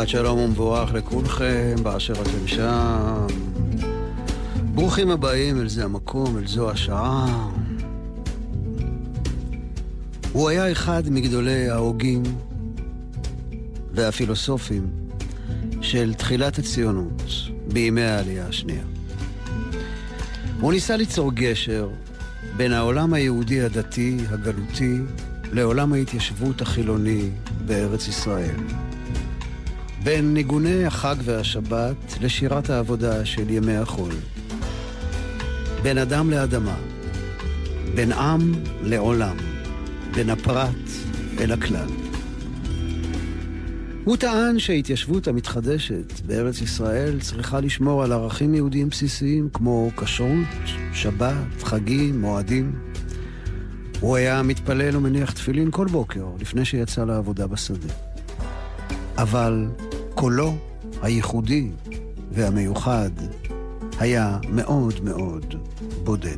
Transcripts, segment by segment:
שבת שלום ומבורך לכולכם באשר אתם שם. ברוכים הבאים אל זה המקום, אל זו השעה. הוא היה אחד מגדולי ההוגים והפילוסופים של תחילת הציונות בימי העלייה השנייה. הוא ניסה ליצור גשר בין העולם היהודי הדתי, הגלותי, לעולם ההתיישבות החילוני בארץ ישראל. בין ניגוני החג והשבת לשירת העבודה של ימי החול. בין אדם לאדמה, בין עם לעולם, בין הפרט אל הכלל. הוא טען שההתיישבות המתחדשת בארץ ישראל צריכה לשמור על ערכים יהודיים בסיסיים כמו כשרות, שבת, חגים, מועדים. הוא היה מתפלל ומניח תפילין כל בוקר לפני שיצא לעבודה בשדה. אבל קולו הייחודי והמיוחד היה מאוד מאוד בודד.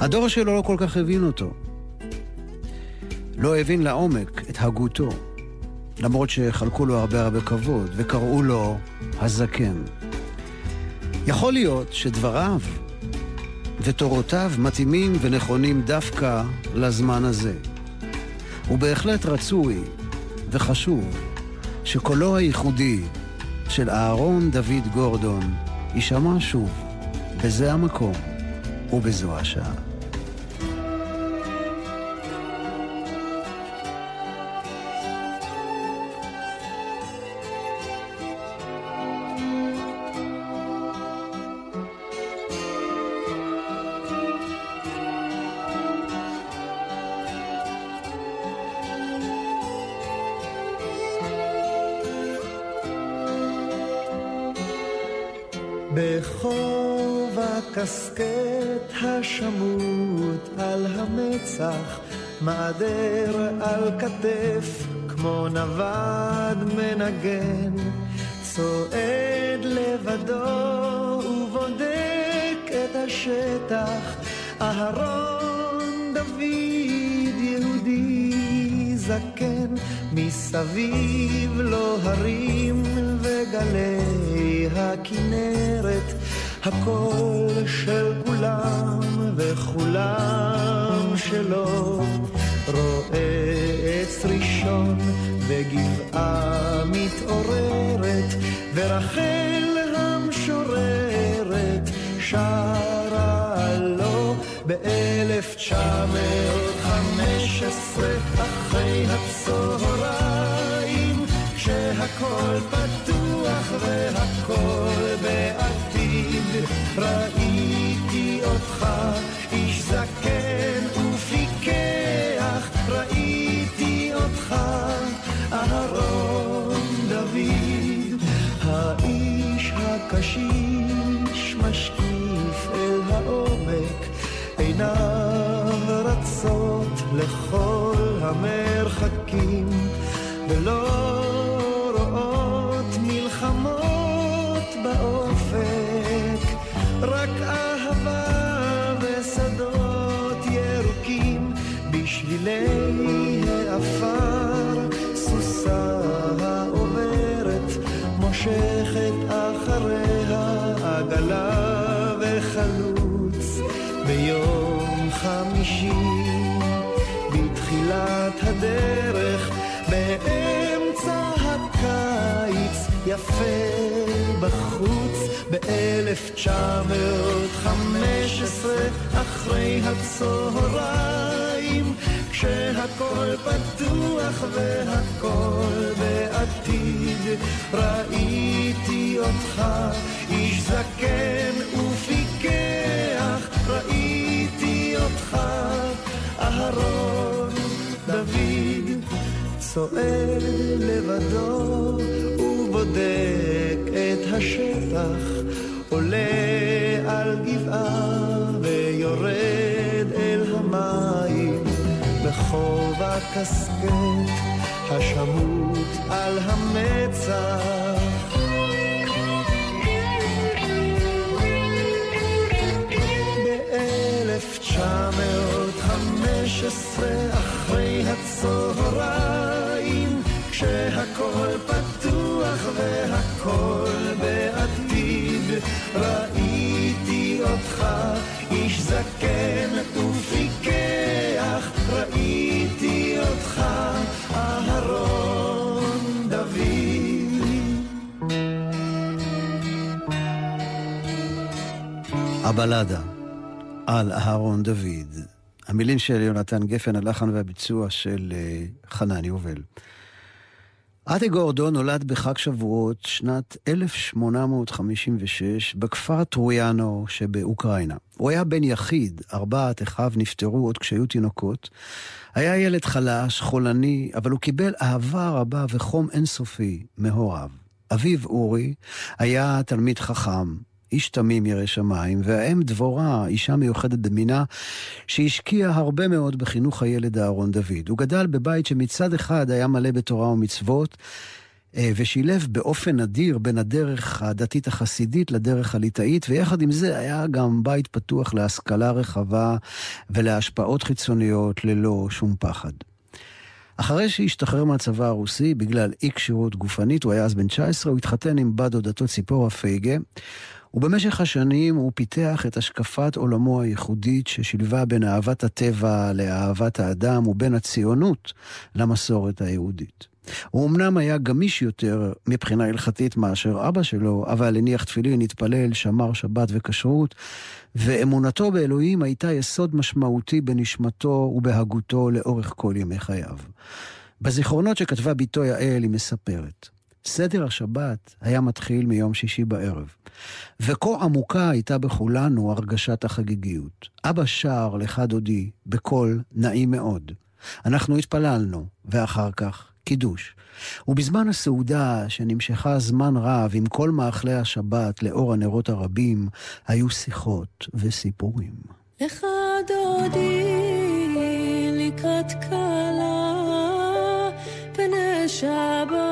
הדור שלו לא כל כך הבין אותו. לא הבין לעומק את הגותו, למרות שחלקו לו הרבה הרבה כבוד וקראו לו הזקן. יכול להיות שדבריו ותורותיו מתאימים ונכונים דווקא לזמן הזה. ובהחלט רצוי וחשוב שקולו הייחודי של אהרון דוד גורדון יישמע שוב בזה המקום ובזו השעה. מסביב לו הרים וגלי הכנרת, הקול כשהכל פתוח והכל בעתיד, ראיתי אותך איש זקן ופיקח, ראיתי אותך אהרון דוד, האיש הקשיש משקיף אל העומק, עיניו רצות לכל המרחקים, ולא הדרך באמצע הקיץ יפה בחוץ ב-1915 אחרי הצהריים כשהכל פתוח והכל בעתיד ראיתי אותך איש זקן ופיקח ראיתי אותך אהרון דוד צועד לבדו ובודק את השטח, עולה על גבעה ויורד אל המים בחוב הקסקט השמוט על המצח. ב-1915 כשהכל פתוח והכל בעתיד ראיתי אותך איש זקן ופיקח ראיתי אותך אהרון דוד הבלדה על אהרון דוד. המילים של יונתן גפן, הלחן והביצוע של uh, חנן יובל. אטה גורדו נולד בחג שבועות שנת 1856 בכפר טרויאנו שבאוקראינה. הוא היה בן יחיד, ארבעת אחיו נפטרו עוד כשהיו תינוקות. היה ילד חלש, חולני, אבל הוא קיבל אהבה רבה וחום אינסופי מהוריו. אביו אורי היה תלמיד חכם, איש תמים ירא שמיים, והאם דבורה, אישה מיוחדת במינה, שהשקיעה הרבה מאוד בחינוך הילד אהרון דוד. הוא גדל בבית שמצד אחד היה מלא בתורה ומצוות, אה, ושילב באופן נדיר בין הדרך הדתית החסידית לדרך הליטאית, ויחד עם זה היה גם בית פתוח להשכלה רחבה ולהשפעות חיצוניות ללא שום פחד. אחרי שהשתחרר מהצבא הרוסי בגלל אי כשירות גופנית, הוא היה אז בן 19, הוא התחתן עם בת דודתו ציפורה פייגה. ובמשך השנים הוא פיתח את השקפת עולמו הייחודית ששילבה בין אהבת הטבע לאהבת האדם ובין הציונות למסורת היהודית. הוא אמנם היה גמיש יותר מבחינה הלכתית מאשר אבא שלו, אבל הניח תפילין, התפלל, שמר שבת וכשרות, ואמונתו באלוהים הייתה יסוד משמעותי בנשמתו ובהגותו לאורך כל ימי חייו. בזיכרונות שכתבה בתו יעל היא מספרת. סדר השבת היה מתחיל מיום שישי בערב, וכה עמוקה הייתה בכולנו הרגשת החגיגיות. אבא שר לך דודי בקול נעים מאוד. אנחנו התפללנו, ואחר כך קידוש. ובזמן הסעודה, שנמשכה זמן רב עם כל מאכלי השבת לאור הנרות הרבים, היו שיחות וסיפורים. לך דודי לקראת כלה, פני שבת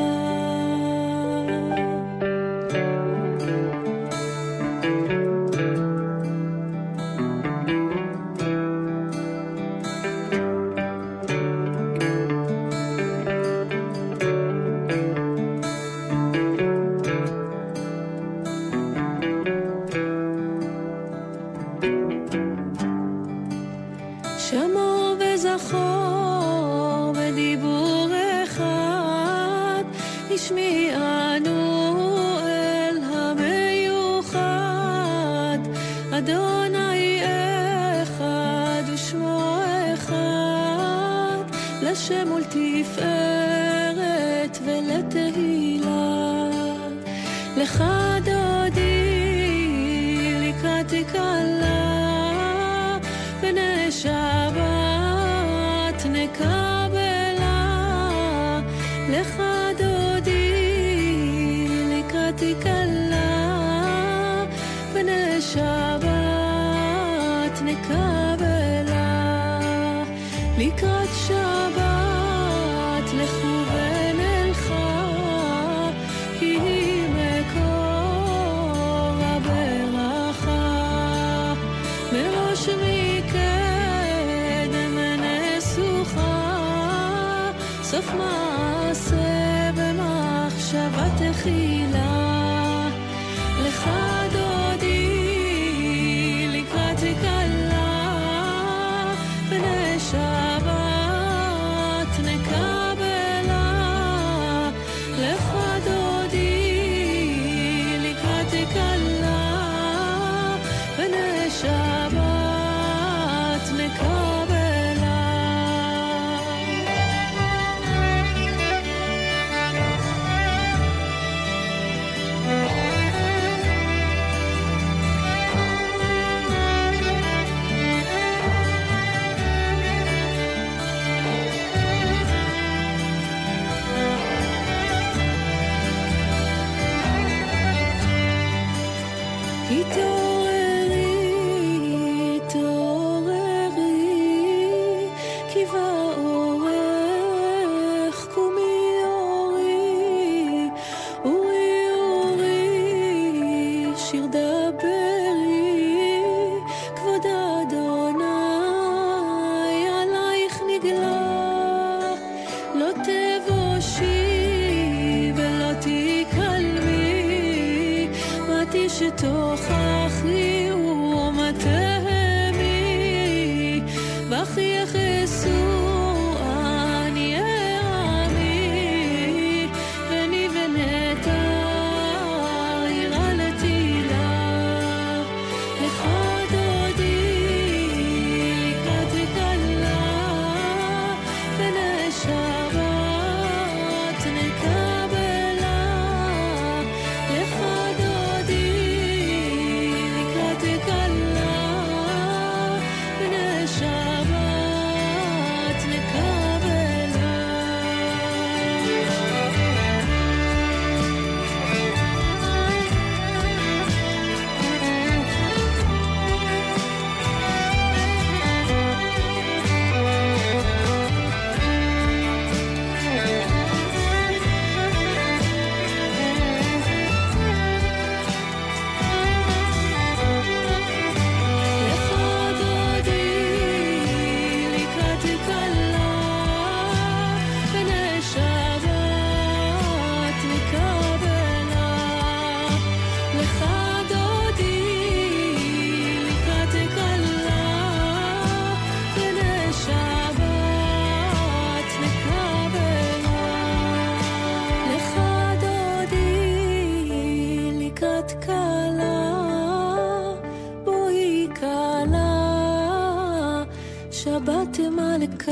שבת מלכה.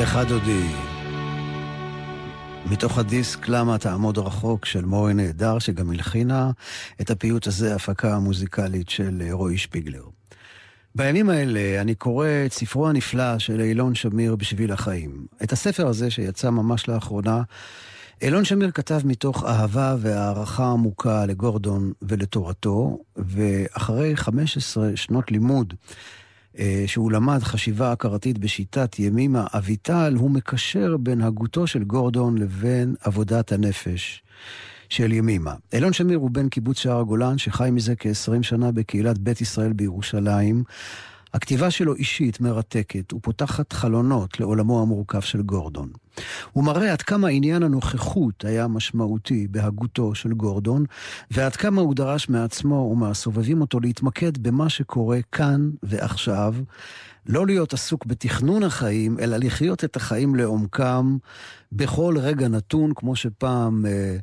לך דודי. מתוך הדיסק "למה תעמוד רחוק" של מורי נהדר, שגם הלחינה את הפיוט הזה, הפקה המוזיקלית של רועי שפיגלר. בימים האלה אני קורא את ספרו הנפלא של אילון שמיר בשביל החיים. את הספר הזה, שיצא ממש לאחרונה, אילון שמיר כתב מתוך אהבה והערכה עמוקה לגורדון ולתורתו, ואחרי 15 שנות לימוד אה, שהוא למד חשיבה הכרתית בשיטת ימימה אביטל, הוא מקשר בין הגותו של גורדון לבין עבודת הנפש של ימימה. אילון שמיר הוא בן קיבוץ שער הגולן, שחי מזה כ-20 שנה בקהילת בית ישראל בירושלים. הכתיבה שלו אישית, מרתקת, ופותחת חלונות לעולמו המורכב של גורדון. הוא מראה עד כמה עניין הנוכחות היה משמעותי בהגותו של גורדון, ועד כמה הוא דרש מעצמו ומהסובבים אותו להתמקד במה שקורה כאן ועכשיו, לא להיות עסוק בתכנון החיים, אלא לחיות את החיים לעומקם בכל רגע נתון, כמו שפעם... אה,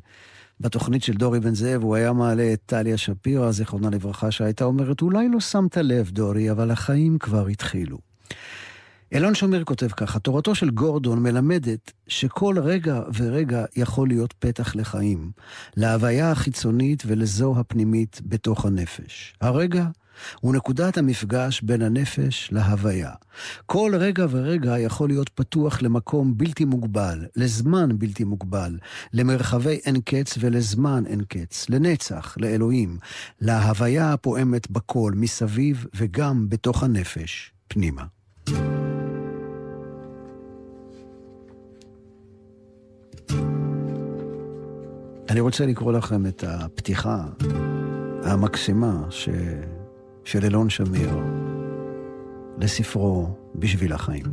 בתוכנית של דורי בן זאב הוא היה מעלה את טליה שפירא, זיכרונה לברכה, שהייתה אומרת, אולי לא שמת לב, דורי, אבל החיים כבר התחילו. אילון שומר כותב ככה, תורתו של גורדון מלמדת שכל רגע ורגע יכול להיות פתח לחיים, להוויה החיצונית ולזו הפנימית בתוך הנפש. הרגע הוא נקודת המפגש בין הנפש להוויה. כל רגע ורגע יכול להיות פתוח למקום בלתי מוגבל, לזמן בלתי מוגבל, למרחבי אין קץ ולזמן אין קץ, לנצח, לאלוהים, להוויה הפועמת בכל, מסביב וגם בתוך הנפש, פנימה. אני רוצה לקרוא לכם את הפתיחה המקסימה ש... של אילון שמיר לספרו "בשביל החיים".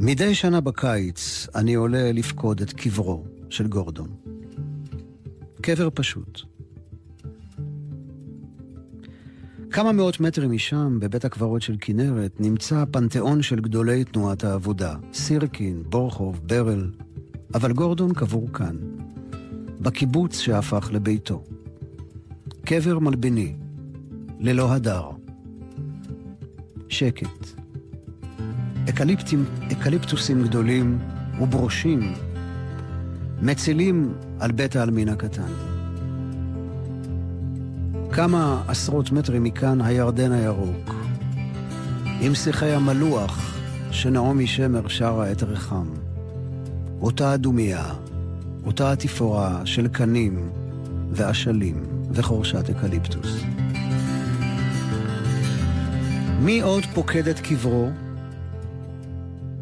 מדי שנה בקיץ אני עולה לפקוד את קברו של גורדון. קבר פשוט. כמה מאות מטרים משם, בבית הקברות של כנרת, נמצא פנתיאון של גדולי תנועת העבודה, סירקין, בורחוב, ברל, אבל גורדון קבור כאן, בקיבוץ שהפך לביתו. קבר מלבני, ללא הדר. שקט. אקליפטים, אקליפטוסים גדולים וברושים מצלים על בית העלמין הקטן. כמה עשרות מטרים מכאן הירדן הירוק, עם שיחי המלוח שנעמי שמר שרה את ריחם. אותה הדומייה, אותה התפאורה של קנים ואשלים וחורשת אקליפטוס. מי עוד פוקד את קברו?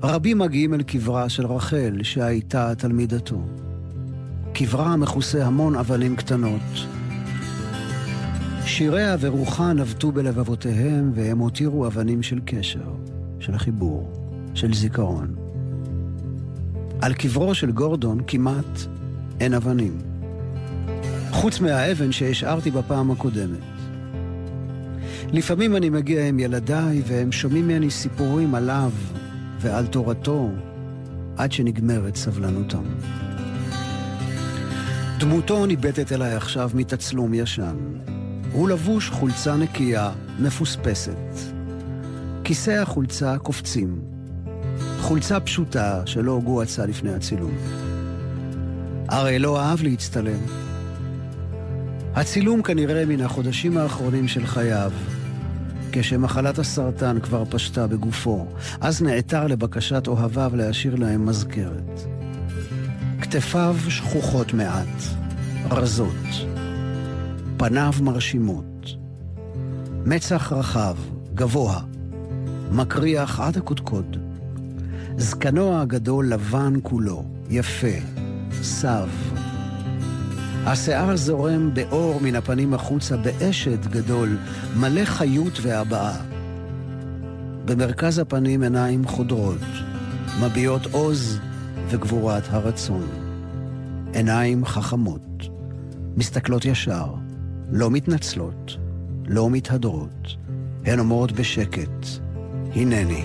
רבים מגיעים אל קברה של רחל, שהייתה תלמידתו. קברה מכוסה המון אבנים קטנות, שיריה ורוחה נבטו בלבבותיהם, והם הותירו אבנים של קשר, של חיבור, של זיכרון. על קברו של גורדון כמעט אין אבנים. חוץ מהאבן שהשארתי בפעם הקודמת. לפעמים אני מגיע עם ילדיי והם שומעים ממני סיפורים עליו ועל תורתו עד שנגמרת סבלנותם. דמותו ניבטת אליי עכשיו מתצלום ישן. הוא לבוש חולצה נקייה, מפוספסת. כיסי החולצה קופצים. חולצה פשוטה שלא גועצה לפני הצילום. הרי לא אהב להצטלם. הצילום כנראה מן החודשים האחרונים של חייו, כשמחלת הסרטן כבר פשטה בגופו, אז נעתר לבקשת אוהביו להשאיר להם מזכרת. כתפיו שכוחות מעט, רזות, פניו מרשימות, מצח רחב, גבוה, מקריח עד הקודקוד. זקנו הגדול לבן כולו, יפה, סב. השיער זורם באור מן הפנים החוצה באשד גדול, מלא חיות והבעה. במרכז הפנים עיניים חודרות, מביעות עוז וגבורת הרצון. עיניים חכמות, מסתכלות ישר, לא מתנצלות, לא מתהדרות. הן אומרות בשקט, הנני.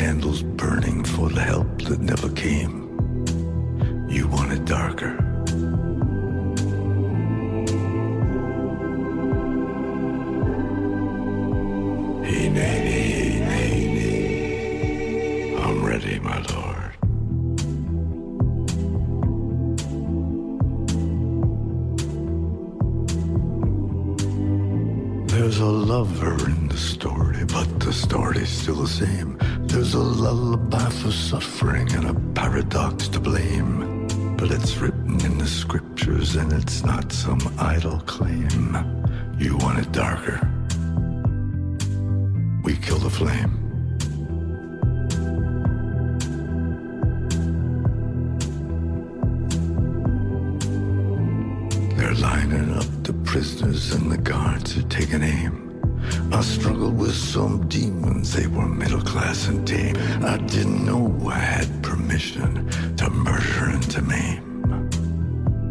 candles burning for the help that never came.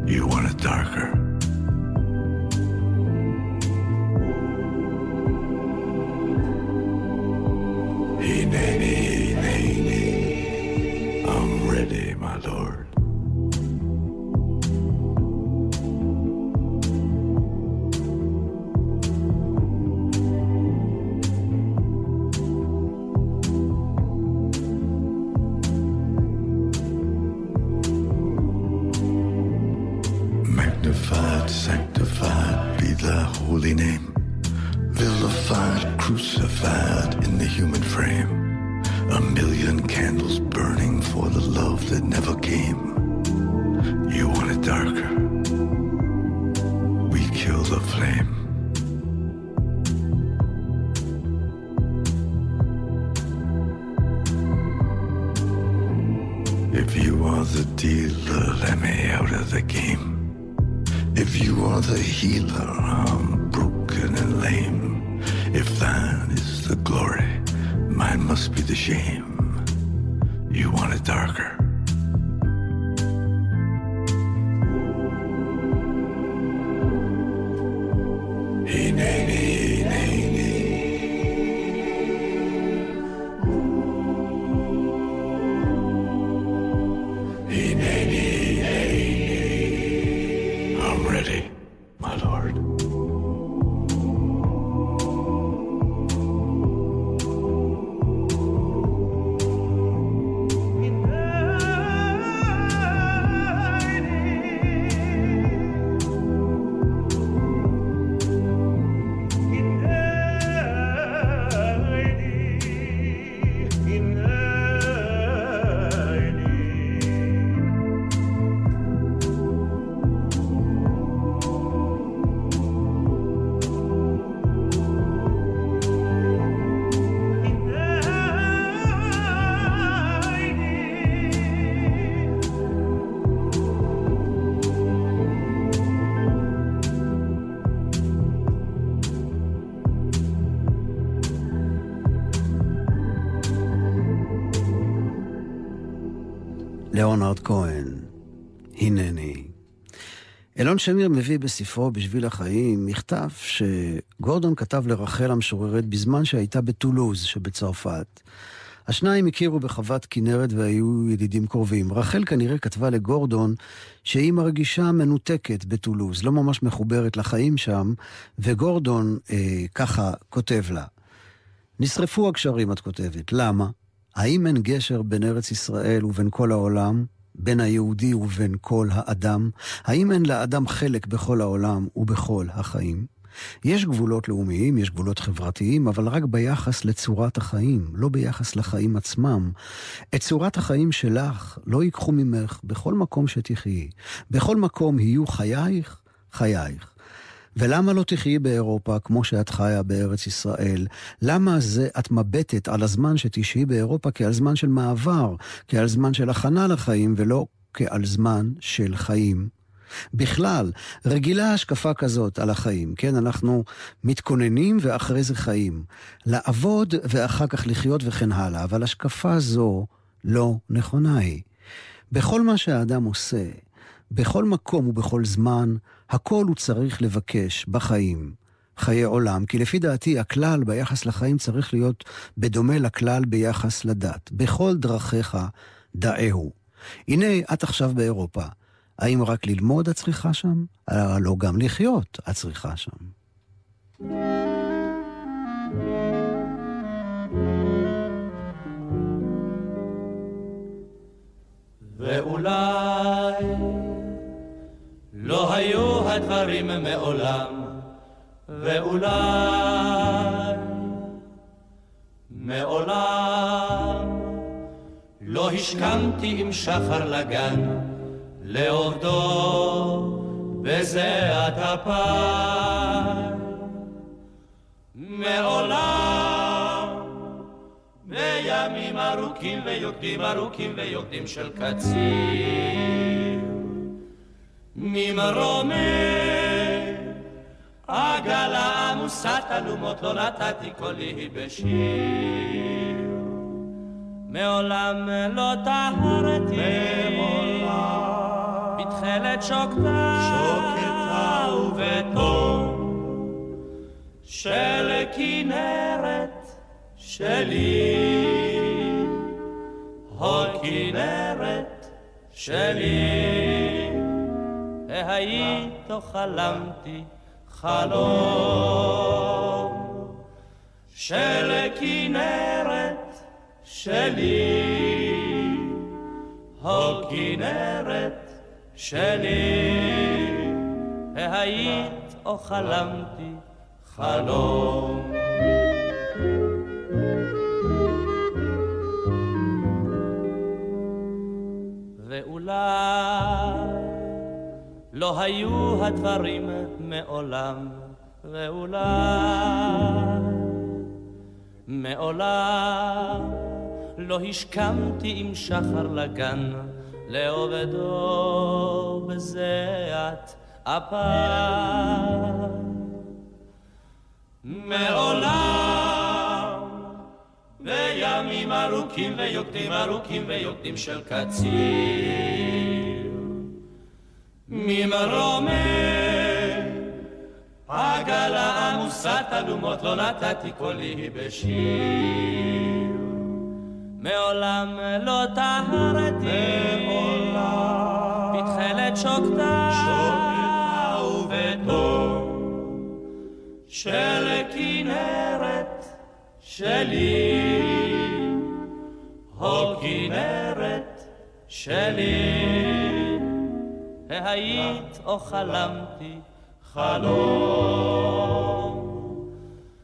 You want it darker. ליאונרד כהן, הנני. אילון שמיר מביא בספרו "בשביל החיים" מכתב שגורדון כתב לרחל המשוררת בזמן שהייתה בטולוז שבצרפת. השניים הכירו בחוות כנרת והיו ידידים קרובים. רחל כנראה כתבה לגורדון שהיא מרגישה מנותקת בטולוז, לא ממש מחוברת לחיים שם, וגורדון אה, ככה כותב לה. נשרפו הקשרים, את כותבת. למה? האם אין גשר בין ארץ ישראל ובין כל העולם, בין היהודי ובין כל האדם? האם אין לאדם חלק בכל העולם ובכל החיים? יש גבולות לאומיים, יש גבולות חברתיים, אבל רק ביחס לצורת החיים, לא ביחס לחיים עצמם. את צורת החיים שלך לא ייקחו ממך בכל מקום שתחיי. בכל מקום יהיו חייך, חייך. ולמה לא תחיי באירופה כמו שאת חיה בארץ ישראל? למה זה את מבטת על הזמן שתשהי באירופה כעל זמן של מעבר, כעל זמן של הכנה לחיים, ולא כעל זמן של חיים? בכלל, רגילה השקפה כזאת על החיים, כן? אנחנו מתכוננים ואחרי זה חיים. לעבוד ואחר כך לחיות וכן הלאה, אבל השקפה זו לא נכונה היא. בכל מה שהאדם עושה, בכל מקום ובכל זמן, הכל הוא צריך לבקש בחיים. חיי עולם, כי לפי דעתי הכלל ביחס לחיים צריך להיות בדומה לכלל ביחס לדת. בכל דרכיך דאהו. הנה, את עכשיו באירופה. האם רק ללמוד את צריכה שם? לא גם לחיות את צריכה שם. ואולי לא היו הדברים מעולם, ואולי מעולם לא השכמתי עם שחר לגן, לעובדו בזיעת אפיים. מעולם בימים ארוכים ויוקדים ארוכים ויוקדים של קציר ממרומי עגלה עמוסת אלומות לא נתתי קולי בשיר. מעולם לא טהרתי בתכלת שוקתה שוקתה ובתום. של כנרת שלי. הכנרת שלי והיית חלמתי חלום של כנרת שלי, הכנרת שלי, והיית או חלמתי חלום. ואולי לא היו הדברים מעולם, ואולי מעולם לא השכמתי עם שחר לגן, לעובדו בזיעת אפיים. מעולם בימים ארוכים ויוקדים ארוכים ויוקדים של קציר ממרומי עגלה עמוסת אלומות לא נתתי קולי בשיר מעולם לא טהרתי מעולם בתכלת שוקתה שוקתה ובתור של כנרת שלי, הו כנרת שלי, היית או חלמתי חלום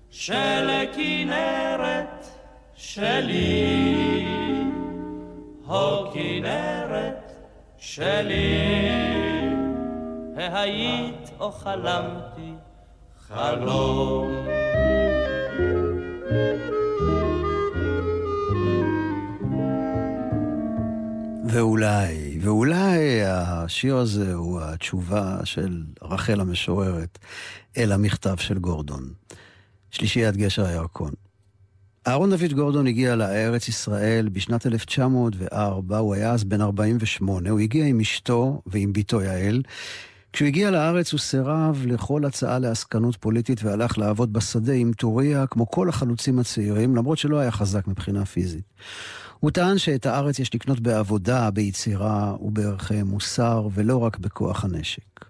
של כנרת שלי, הו כנרת שלי, היית או חלמתי חלום. ואולי, ואולי השיר הזה הוא התשובה של רחל המשוררת אל המכתב של גורדון. שלישיית גשר הירקון. אהרון דוד גורדון הגיע לארץ ישראל בשנת 1904, הוא היה אז בן 48, הוא הגיע עם אשתו ועם בתו יעל. כשהוא הגיע לארץ הוא סירב לכל הצעה לעסקנות פוליטית והלך לעבוד בשדה עם טוריה, כמו כל החלוצים הצעירים, למרות שלא היה חזק מבחינה פיזית. הוא טען שאת הארץ יש לקנות בעבודה, ביצירה ובערכי מוסר, ולא רק בכוח הנשק.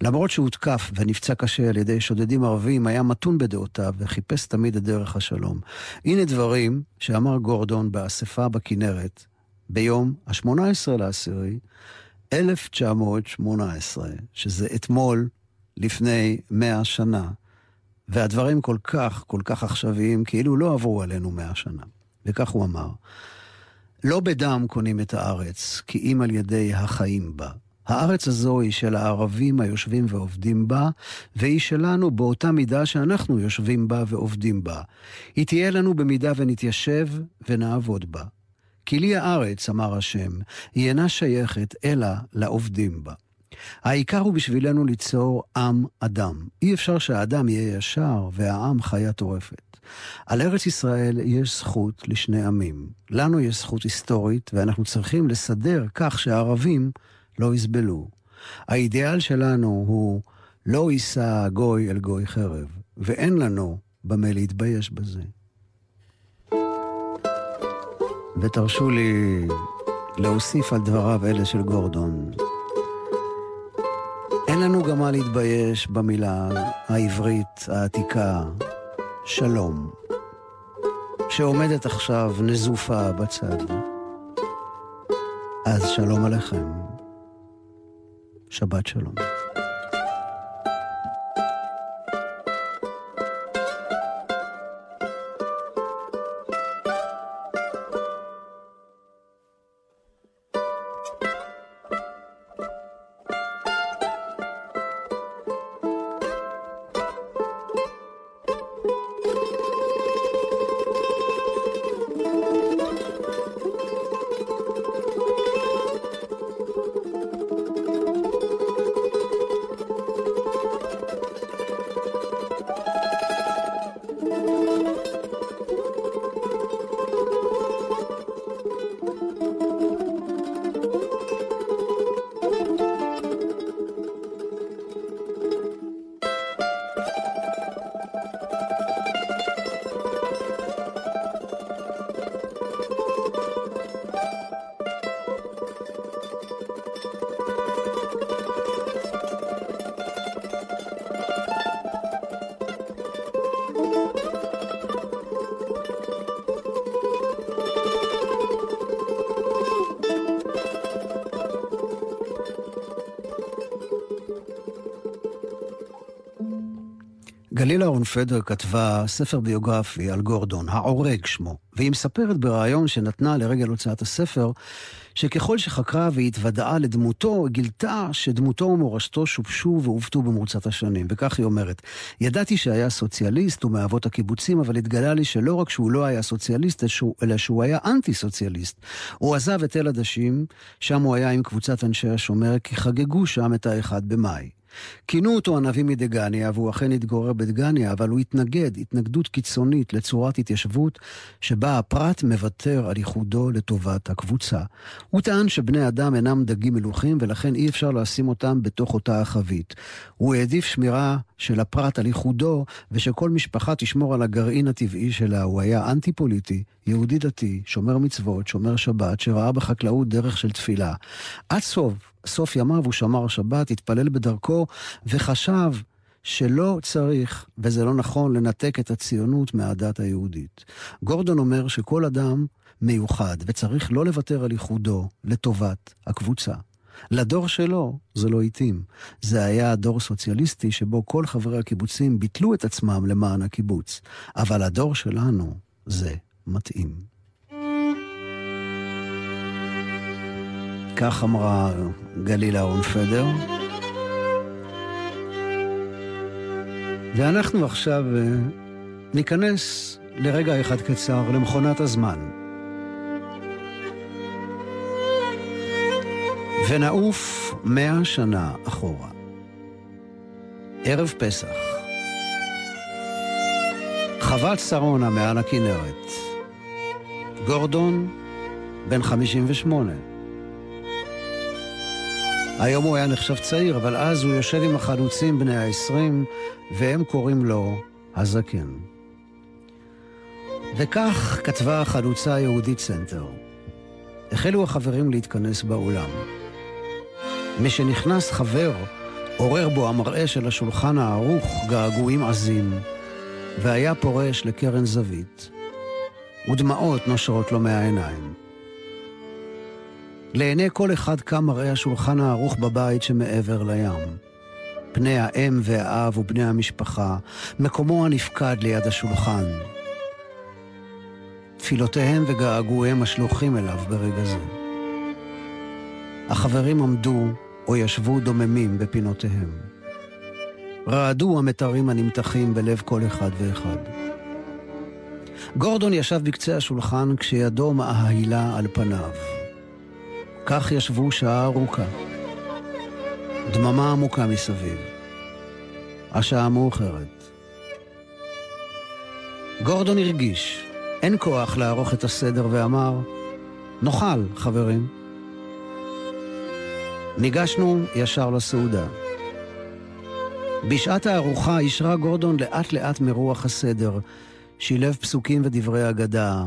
למרות שהותקף ונפצע קשה על ידי שודדים ערבים, היה מתון בדעותיו וחיפש תמיד את דרך השלום. הנה דברים שאמר גורדון באספה בכנרת ביום ה-18 לעשירי 1918, שזה אתמול לפני מאה שנה, והדברים כל כך, כל כך עכשוויים, כאילו לא עברו עלינו מאה שנה. וכך הוא אמר, לא בדם קונים את הארץ, כי אם על ידי החיים בה. הארץ הזו היא של הערבים היושבים ועובדים בה, והיא שלנו באותה מידה שאנחנו יושבים בה ועובדים בה. היא תהיה לנו במידה ונתיישב ונעבוד בה. כי לי הארץ, אמר השם, היא אינה שייכת אלא לעובדים בה. העיקר הוא בשבילנו ליצור עם אדם. אי אפשר שהאדם יהיה ישר והעם חיה טורפת. על ארץ ישראל יש זכות לשני עמים. לנו יש זכות היסטורית, ואנחנו צריכים לסדר כך שהערבים לא יסבלו. האידיאל שלנו הוא לא יישא גוי אל גוי חרב, ואין לנו במה להתבייש בזה. ותרשו לי להוסיף על דבריו אלה של גורדון. אין לנו גם מה להתבייש במילה העברית העתיקה, שלום, שעומדת עכשיו נזופה בצד. אז שלום עליכם. שבת שלום. גלילה אורנפדר כתבה ספר ביוגרפי על גורדון, העורג שמו, והיא מספרת בריאיון שנתנה לרגל הוצאת הספר, שככל שחקרה והתוודעה לדמותו, גילתה שדמותו ומורשתו שובשו ועוותו במרוצת השנים. וכך היא אומרת, ידעתי שהיה סוציאליסט ומאבות הקיבוצים, אבל התגלה לי שלא רק שהוא לא היה סוציאליסט, אלא שהוא היה אנטי-סוציאליסט. הוא עזב את תל עדשים, שם הוא היה עם קבוצת אנשי השומר, כי חגגו שם את האחד במאי. כינו אותו הנביא מדגניה, והוא אכן התגורר בדגניה, אבל הוא התנגד, התנגדות קיצונית לצורת התיישבות שבה הפרט מוותר על ייחודו לטובת הקבוצה. הוא טען שבני אדם אינם דגים מלוכים, ולכן אי אפשר לשים אותם בתוך אותה החבית. הוא העדיף שמירה של הפרט על ייחודו, ושכל משפחה תשמור על הגרעין הטבעי שלה. הוא היה אנטי-פוליטי, יהודי דתי, שומר מצוות, שומר שבת, שראה בחקלאות דרך של תפילה. עד סוף סוף ימיו הוא שמר שבת, התפלל בדרכו, וחשב שלא צריך, וזה לא נכון, לנתק את הציונות מהדת היהודית. גורדון אומר שכל אדם מיוחד, וצריך לא לוותר על ייחודו לטובת הקבוצה. לדור שלו זה לא התאים. זה היה דור סוציאליסטי שבו כל חברי הקיבוצים ביטלו את עצמם למען הקיבוץ. אבל הדור שלנו זה מתאים. כך אמרה גלילה אורנפדר. ואנחנו עכשיו אה, ניכנס לרגע אחד קצר למכונת הזמן. ונעוף מאה שנה אחורה. ערב פסח. חוות שרונה מעל הכנרת. גורדון, בן 58. היום הוא היה נחשב צעיר, אבל אז הוא יושב עם החלוצים בני ה-20, והם קוראים לו הזקן. וכך כתבה החלוצה היהודית סנטר. החלו החברים להתכנס באולם. משנכנס חבר, עורר בו המראה של השולחן הערוך געגועים עזים, והיה פורש לקרן זווית, ודמעות נושרות לו מהעיניים. לעיני כל אחד קם מראה השולחן הערוך בבית שמעבר לים. פני האם והאב ובני המשפחה, מקומו הנפקד ליד השולחן. תפילותיהם וגעגועיהם השלוחים אליו ברגע זה. החברים עמדו או ישבו דוממים בפינותיהם. רעדו המתרים הנמתחים בלב כל אחד ואחד. גורדון ישב בקצה השולחן כשידו מאהילה על פניו. כך ישבו שעה ארוכה. דממה עמוקה מסביב. השעה מאוחרת. גורדון הרגיש, אין כוח לערוך את הסדר ואמר, נאכל, חברים. ניגשנו ישר לסעודה. בשעת הארוחה אישרה גורדון לאט לאט מרוח הסדר, שילב פסוקים ודברי אגדה,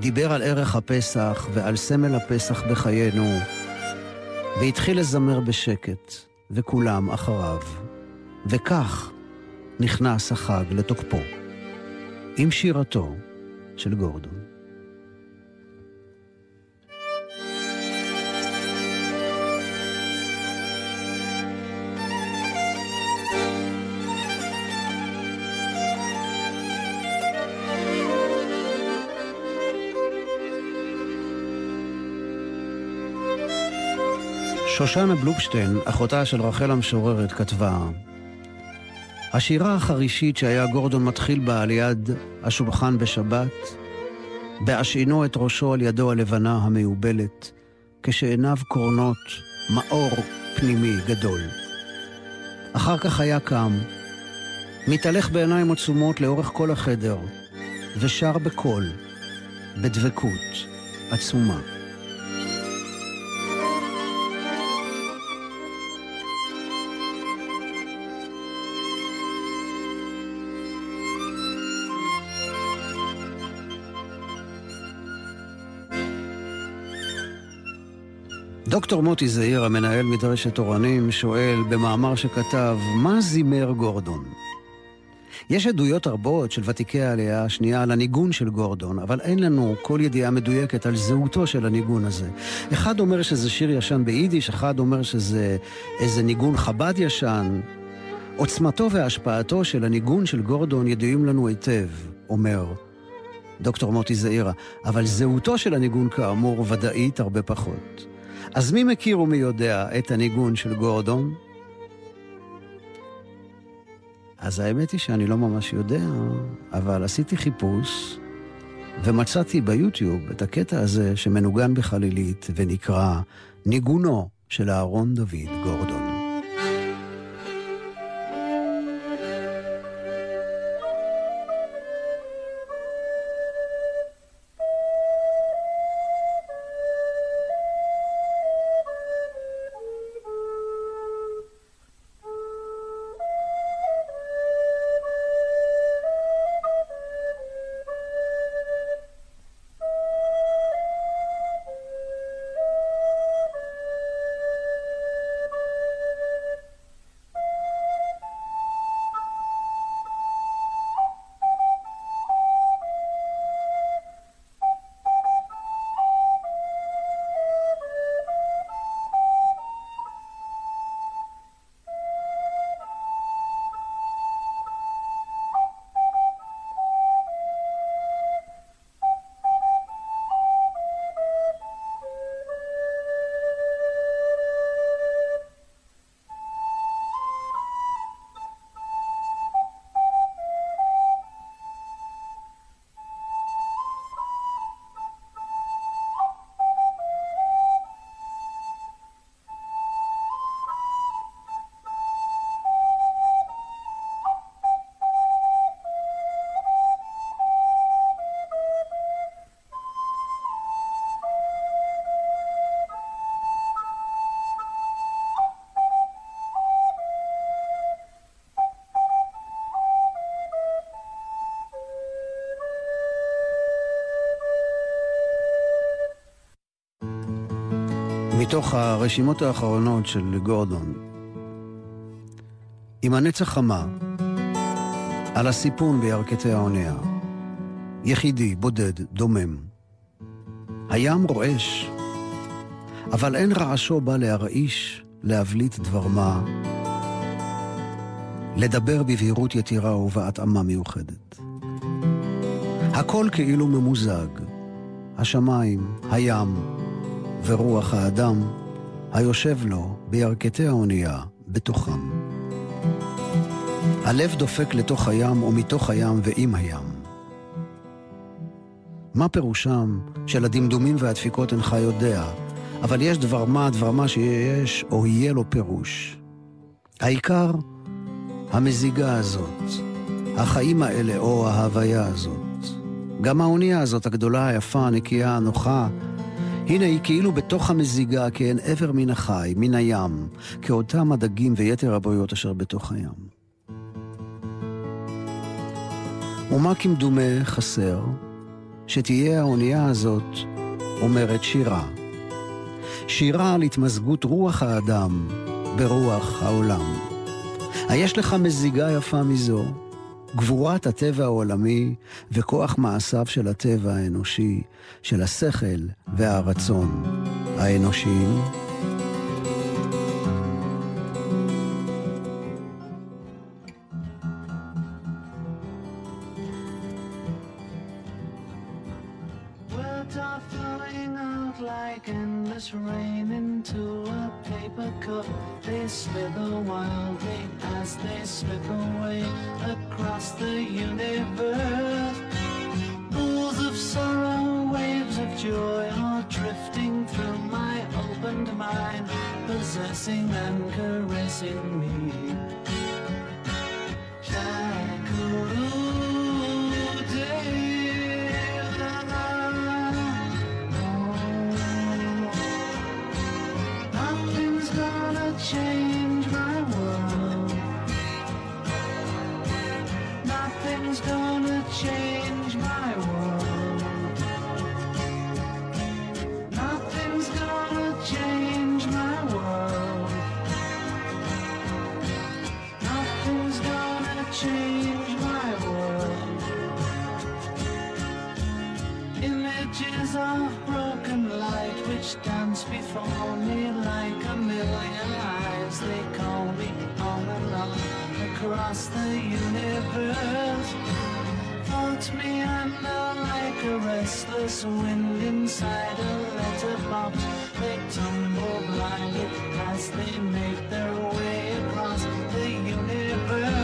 דיבר על ערך הפסח ועל סמל הפסח בחיינו, והתחיל לזמר בשקט, וכולם אחריו. וכך נכנס החג לתוקפו, עם שירתו של גורדון. שושנה בלובשטיין, אחותה של רחל המשוררת, כתבה השירה החרישית שהיה גורדון מתחיל בה על יד השולחן בשבת, בהשעינו את ראשו על ידו הלבנה המעובלת, כשעיניו קורנות מאור פנימי גדול. אחר כך היה קם, מתהלך בעיניים עצומות לאורך כל החדר, ושר בקול, בדבקות עצומה. דוקטור מוטי זעיר, המנהל מדרשת אורנים, שואל במאמר שכתב, מה זימר גורדון? יש עדויות רבות של ותיקי העלייה השנייה על הניגון של גורדון, אבל אין לנו כל ידיעה מדויקת על זהותו של הניגון הזה. אחד אומר שזה שיר ישן ביידיש, אחד אומר שזה איזה ניגון חב"ד ישן. עוצמתו והשפעתו של הניגון של גורדון ידועים לנו היטב, אומר דוקטור מוטי זעירה, אבל זהותו של הניגון כאמור ודאית הרבה פחות. אז מי מכיר ומי יודע את הניגון של גורדון? אז האמת היא שאני לא ממש יודע, אבל עשיתי חיפוש ומצאתי ביוטיוב את הקטע הזה שמנוגן בחלילית ונקרא ניגונו של אהרון דוד גורדון. מתוך הרשימות האחרונות של גורדון. עם הנצח חמה, על הסיפון בירכתי האונייה. יחידי, בודד, דומם. הים רועש, אבל אין רעשו בא להרעיש, להבליט דבר מה, לדבר בבהירות יתירה ובהתאמה מיוחדת. הכל כאילו ממוזג, השמיים, הים ורוח האדם היושב לו בירכתי האונייה בתוכם. הלב דופק לתוך הים ומתוך הים ועם הים. מה פירושם של הדמדומים והדפיקות אינך יודע, אבל יש דבר מה, דבר מה שיש או יהיה לו פירוש. העיקר, המזיגה הזאת, החיים האלה או ההוויה הזאת. גם האונייה הזאת, הגדולה, היפה, הנקייה, הנוחה, הנה היא כאילו בתוך המזיגה, כעין עבר מן החי, מן הים, כאותם הדגים ויתר הבריות אשר בתוך הים. ומה כמדומה חסר? שתהיה האונייה הזאת אומרת שירה. שירה על התמזגות רוח האדם ברוח העולם. היש לך מזיגה יפה מזו? גבורת הטבע העולמי וכוח מעשיו של הטבע האנושי, של השכל והרצון האנושיים. across the universe. Pools of sorrow, waves of joy are drifting through my opened mind, possessing and caressing me. For me like a million eyes They call me all alone across the universe. Float me under like a restless wind inside a letterbox They tumble blindly as they make their way across the universe.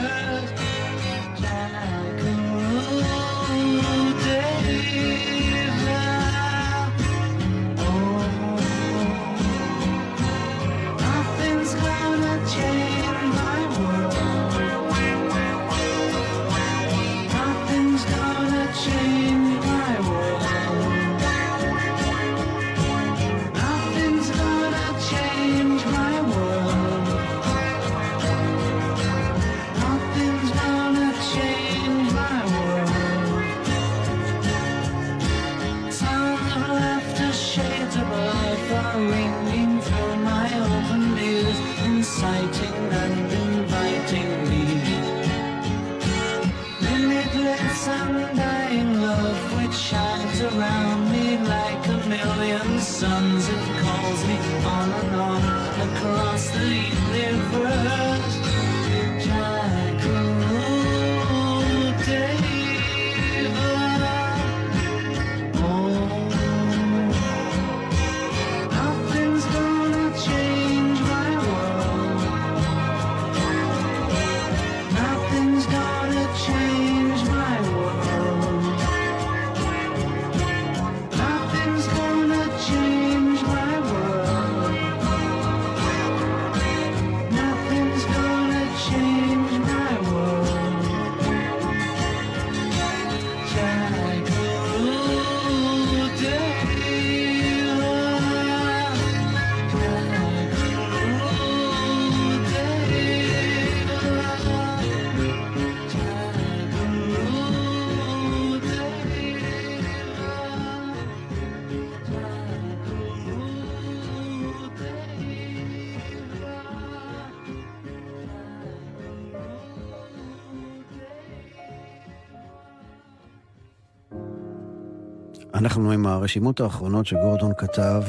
אנחנו עם הרשימות האחרונות שגורדון כתב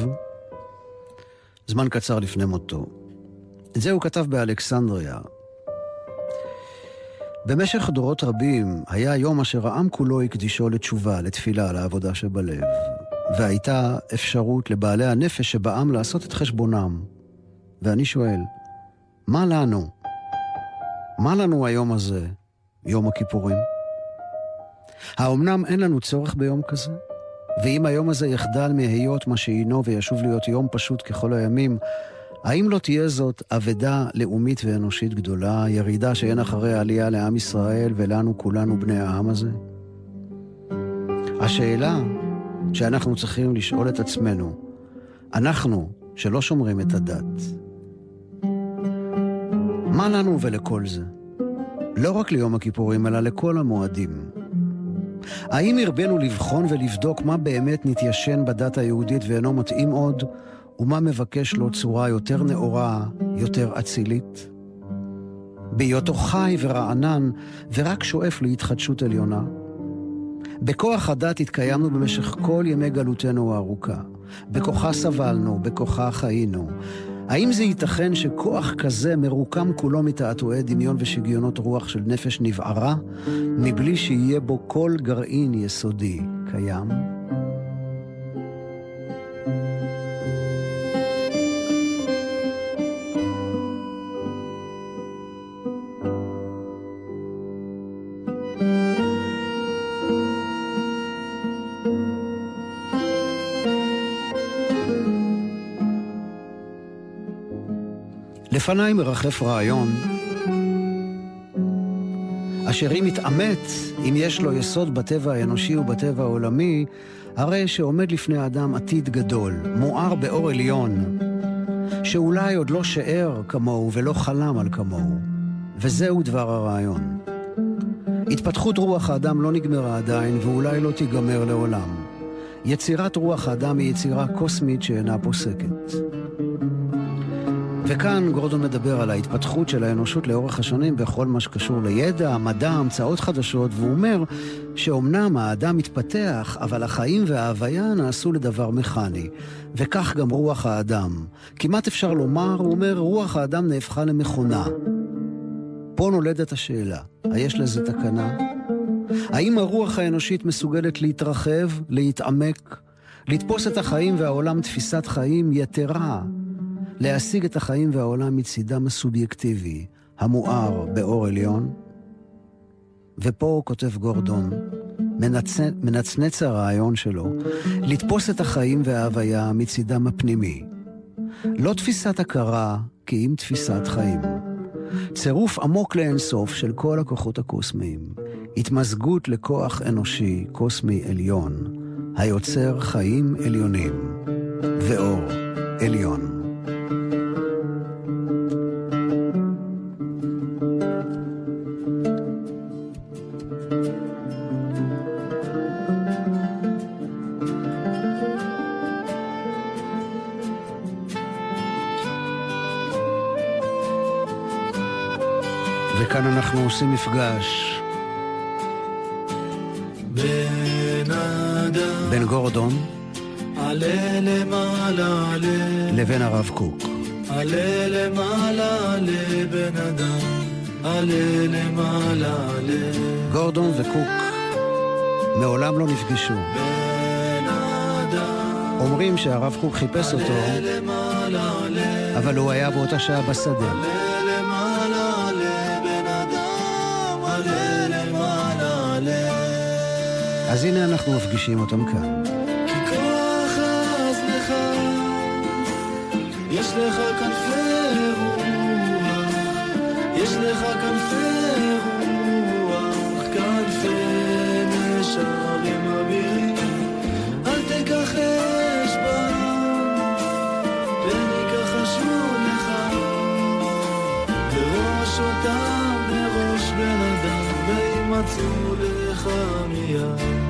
זמן קצר לפני מותו. את זה הוא כתב באלכסנדריה. במשך דורות רבים היה יום אשר העם כולו הקדישו לתשובה, לתפילה, לעבודה שבלב. והייתה אפשרות לבעלי הנפש שבעם לעשות את חשבונם. ואני שואל, מה לנו? מה לנו היום הזה, יום הכיפורים? האומנם אין לנו צורך ביום כזה? ואם היום הזה יחדל מהיות מה שהינו וישוב להיות יום פשוט ככל הימים, האם לא תהיה זאת אבדה לאומית ואנושית גדולה, ירידה שאין אחריה עלייה לעם ישראל ולנו כולנו בני העם הזה? השאלה שאנחנו צריכים לשאול את עצמנו, אנחנו שלא שומרים את הדת, מה לנו ולכל זה? לא רק ליום הכיפורים, אלא לכל המועדים. האם הרבנו לבחון ולבדוק מה באמת נתיישן בדת היהודית ואינו מתאים עוד, ומה מבקש לו צורה יותר נאורה, יותר אצילית? בהיותו חי ורענן ורק שואף להתחדשות עליונה? בכוח הדת התקיימנו במשך כל ימי גלותנו הארוכה. בכוחה סבלנו, בכוחה חיינו. האם זה ייתכן שכוח כזה מרוקם כולו מתעתועי דמיון ושגיונות רוח של נפש נבערה, מבלי שיהיה בו כל גרעין יסודי קיים? לפניי מרחף רעיון, אשר אם יתעמת, אם יש לו יסוד בטבע האנושי ובטבע העולמי, הרי שעומד לפני האדם עתיד גדול, מואר באור עליון, שאולי עוד לא שאר כמוהו ולא חלם על כמוהו. וזהו דבר הרעיון. התפתחות רוח האדם לא נגמרה עדיין, ואולי לא תיגמר לעולם. יצירת רוח האדם היא יצירה קוסמית שאינה פוסקת. וכאן גורדון מדבר על ההתפתחות של האנושות לאורך השנים בכל מה שקשור לידע, מדע, המצאות חדשות, והוא אומר שאומנם האדם מתפתח, אבל החיים וההוויה נעשו לדבר מכני. וכך גם רוח האדם. כמעט אפשר לומר, הוא אומר, רוח האדם נהפכה למכונה. פה נולדת השאלה, היש לזה תקנה? האם הרוח האנושית מסוגלת להתרחב, להתעמק, לתפוס את החיים והעולם תפיסת חיים יתרה, להשיג את החיים והעולם מצידם הסובייקטיבי, המואר באור עליון? ופה כותב גורדון, מנצ... מנצנץ הרעיון שלו, לתפוס את החיים וההוויה מצידם הפנימי. לא תפיסת הכרה, כי אם תפיסת חיים. צירוף עמוק לאינסוף של כל הכוחות הקוסמיים. התמזגות לכוח אנושי, קוסמי עליון, היוצר חיים עליונים ואור עליון. וכאן אנחנו עושים מפגש בן אדם, בין גורדון עלה למעלה, עלה, לבין הרב קוק. עלה למעלה, עלה בן אדם, עלה למעלה, עלה, גורדון וקוק מעולם לא נפגשו. בן אדם, אומרים שהרב קוק חיפש אותו, למעלה, עלה, אבל הוא היה באותה שעה בשדה. אז הנה אנחנו מפגישים אותם כאן. כי כוח לך, יש לך כנפי רוח, יש לך כנפי רוח, כנפי נשרים אבירים, אל תכחש בם, פן יכחשו לך, בראש אותם, בראש בן אדם, וימצאו לך מיד.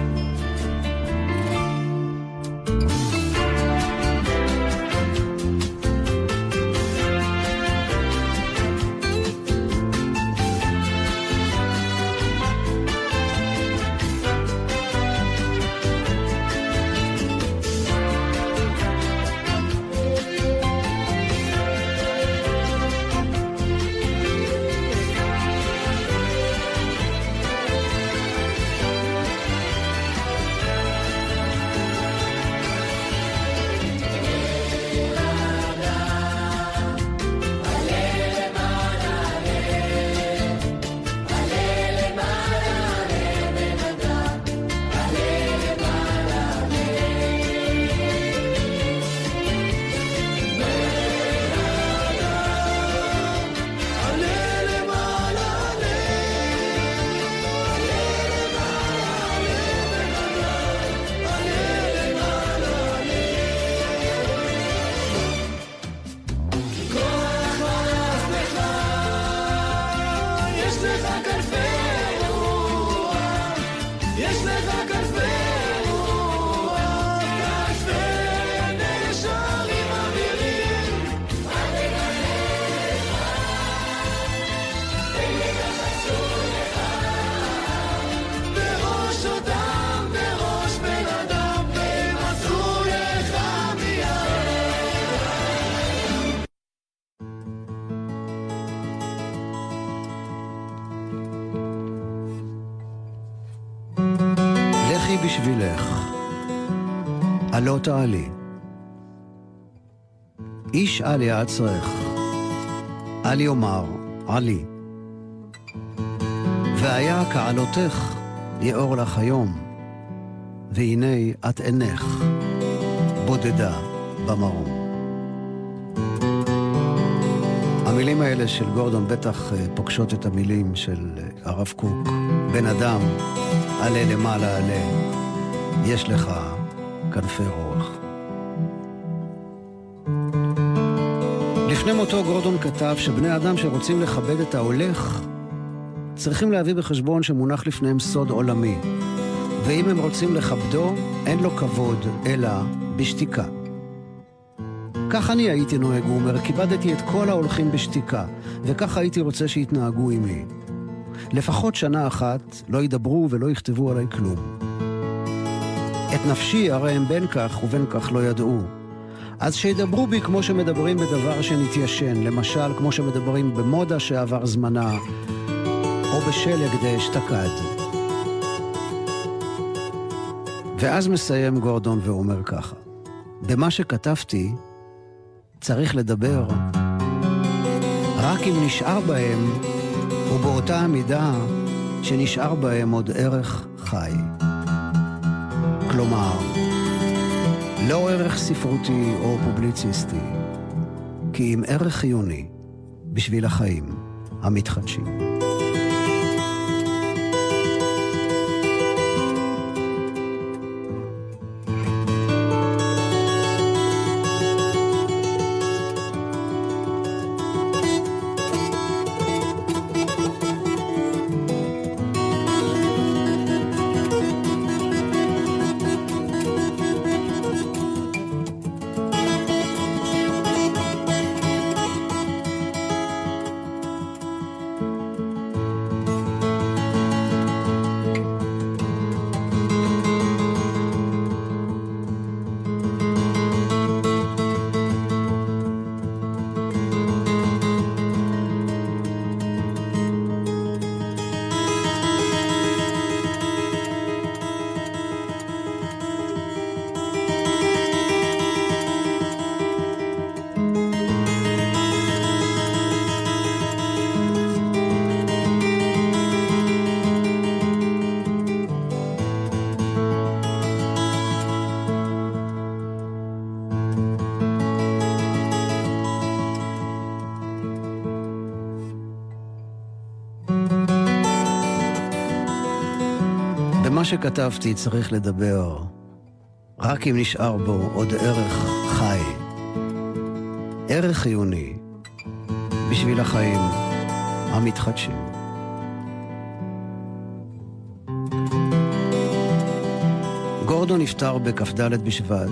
לא תעלי. איש אל יעצרך, אל יאמר עלי. והיה כעלותך יאור לך היום, והנה את אינך, בודדה במרום. המילים האלה של גורדון בטח אה, פוגשות את המילים של אה, הרב קוק. בן אדם, עלה למעלה עלה, יש לך כנפי רוח. לפני מותו גורדון כתב שבני אדם שרוצים לכבד את ההולך, צריכים להביא בחשבון שמונח לפניהם סוד עולמי, ואם הם רוצים לכבדו, אין לו כבוד, אלא בשתיקה. כך אני הייתי נוהג, הוא אומר, כיבדתי את כל ההולכים בשתיקה, וככה הייתי רוצה שיתנהגו עימי. לפחות שנה אחת לא ידברו ולא יכתבו עליי כלום. את נפשי הרי הם בין כך ובין כך לא ידעו. אז שידברו בי כמו שמדברים בדבר שנתיישן, למשל כמו שמדברים במודה שעבר זמנה, או בשלג דאשתקד. ואז מסיים גורדון ואומר ככה: במה שכתבתי צריך לדבר רק אם נשאר בהם, ובאותה המידה שנשאר בהם עוד ערך חי. כלומר, לא ערך ספרותי או פובליציסטי, כי אם ערך חיוני בשביל החיים המתחדשים. שכתבתי צריך לדבר, רק אם נשאר בו עוד ערך חי, ערך חיוני, בשביל החיים המתחדשים. גורדון נפטר בכ"ד בשבט,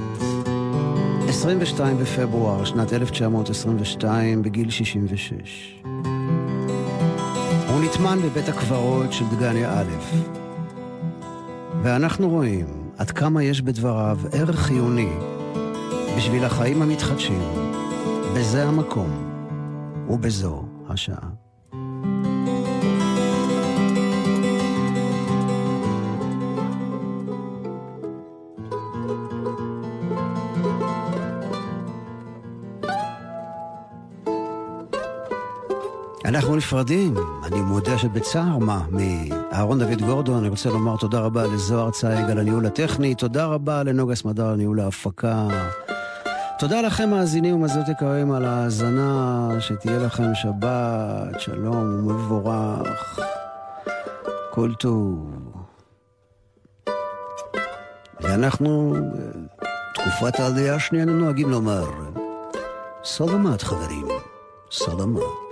22 בפברואר שנת 1922, בגיל 66. הוא נטמן בבית הקברות של דגניה א', ואנחנו רואים עד כמה יש בדבריו ערך חיוני בשביל החיים המתחדשים, בזה המקום ובזו השעה. נפרדים, אני מודה שבצער מה, מאהרון דוד גורדון, אני רוצה לומר תודה רבה לזוהר צייג על הניהול הטכני, תודה רבה לנוגה סמדר על ניהול ההפקה. תודה לכם מאזינים ומאזינות יקרים על ההאזנה, שתהיה לכם שבת, שלום ומבורך, כל טוב. ואנחנו, תקופת העלייה השנייה, נוהגים לומר, סלמת חברים, סלמת.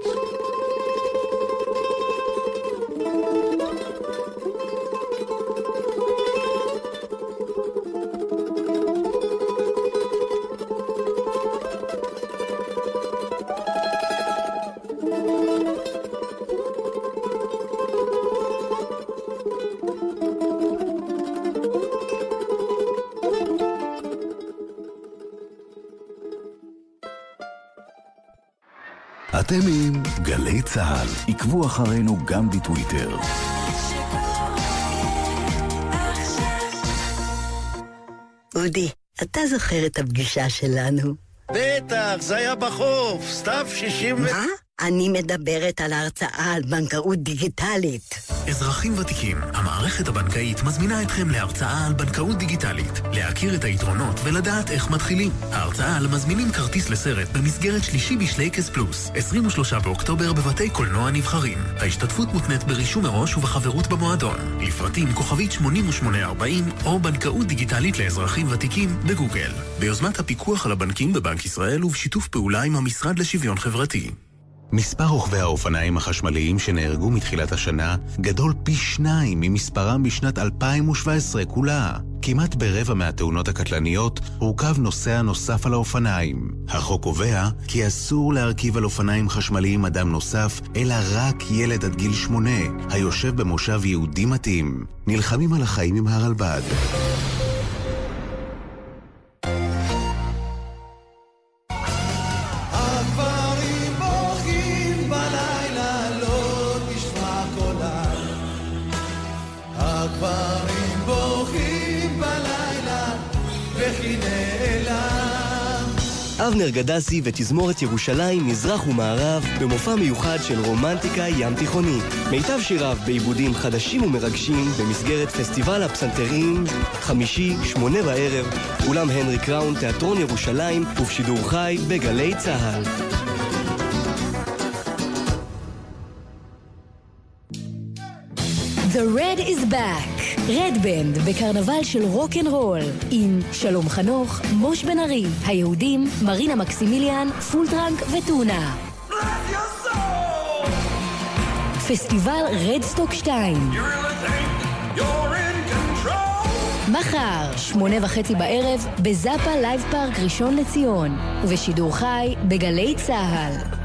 גלי צה"ל. עקבו אחרינו גם בטוויטר. אודי, אתה זוכר את הפגישה שלנו? בטח, זה היה בחוף, סתיו 60 ו... מה? אני מדברת על ההרצאה על בנקאות דיגיטלית. אזרחים ותיקים, המערכת הבנקאית מזמינה אתכם להרצאה על בנקאות דיגיטלית, להכיר את היתרונות ולדעת איך מתחילים. ההרצאה על מזמינים כרטיס לסרט במסגרת שלישי בשלייקס פלוס, 23 באוקטובר בבתי קולנוע נבחרים. ההשתתפות מותנית ברישום מראש ובחברות במועדון. לפרטים כוכבית 8840 או בנקאות דיגיטלית לאזרחים ותיקים בגוגל. ביוזמת הפיקוח על הבנקים בבנק ישראל ובשיתוף פעולה עם המשרד לשוויון חברתי. מספר רוכבי האופניים החשמליים שנהרגו מתחילת השנה גדול פי שניים ממספרם בשנת 2017 כולה. כמעט ברבע מהתאונות הקטלניות הורכב נוסע נוסף על האופניים. החוק קובע כי אסור להרכיב על אופניים חשמליים אדם נוסף, אלא רק ילד עד גיל שמונה, היושב במושב יהודי מתאים. נלחמים על החיים עם הרלב"ד. גדסי ותזמורת ירושלים, מזרח ומערב, במופע מיוחד של רומנטיקה ים תיכוני. מיטב שיריו בעיבודים חדשים ומרגשים במסגרת פסטיבל הפסנתרים, חמישי, שמונה בערב, אולם הנרי קראון, תיאטרון ירושלים, ובשידור חי בגלי צה"ל. The Red is back. רד בנד בקרנבל של rock and roll עם שלום חנוך, מוש בן ארי, היהודים, מרינה מקסימיליאן, פול טראנק וטונה. פסטיבל רדסטוק 2 מחר, שמונה וחצי בערב, בזאפה לייב פארק ראשון לציון, ובשידור חי בגלי צה"ל.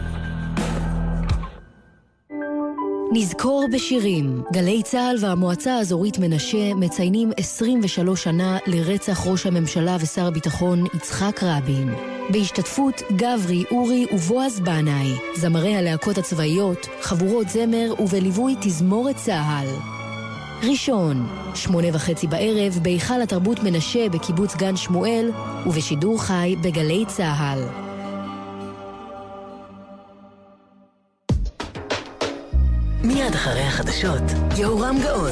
נזכור בשירים. גלי צה"ל והמועצה האזורית מנשה מציינים 23 שנה לרצח ראש הממשלה ושר הביטחון יצחק רבין. בהשתתפות גברי, אורי ובועז בנאי, זמרי הלהקות הצבאיות, חבורות זמר ובליווי תזמורת צה"ל. ראשון, שמונה וחצי בערב, בהיכל התרבות מנשה בקיבוץ גן שמואל, ובשידור חי בגלי צה"ל. מיד אחרי החדשות, יהורם גאון.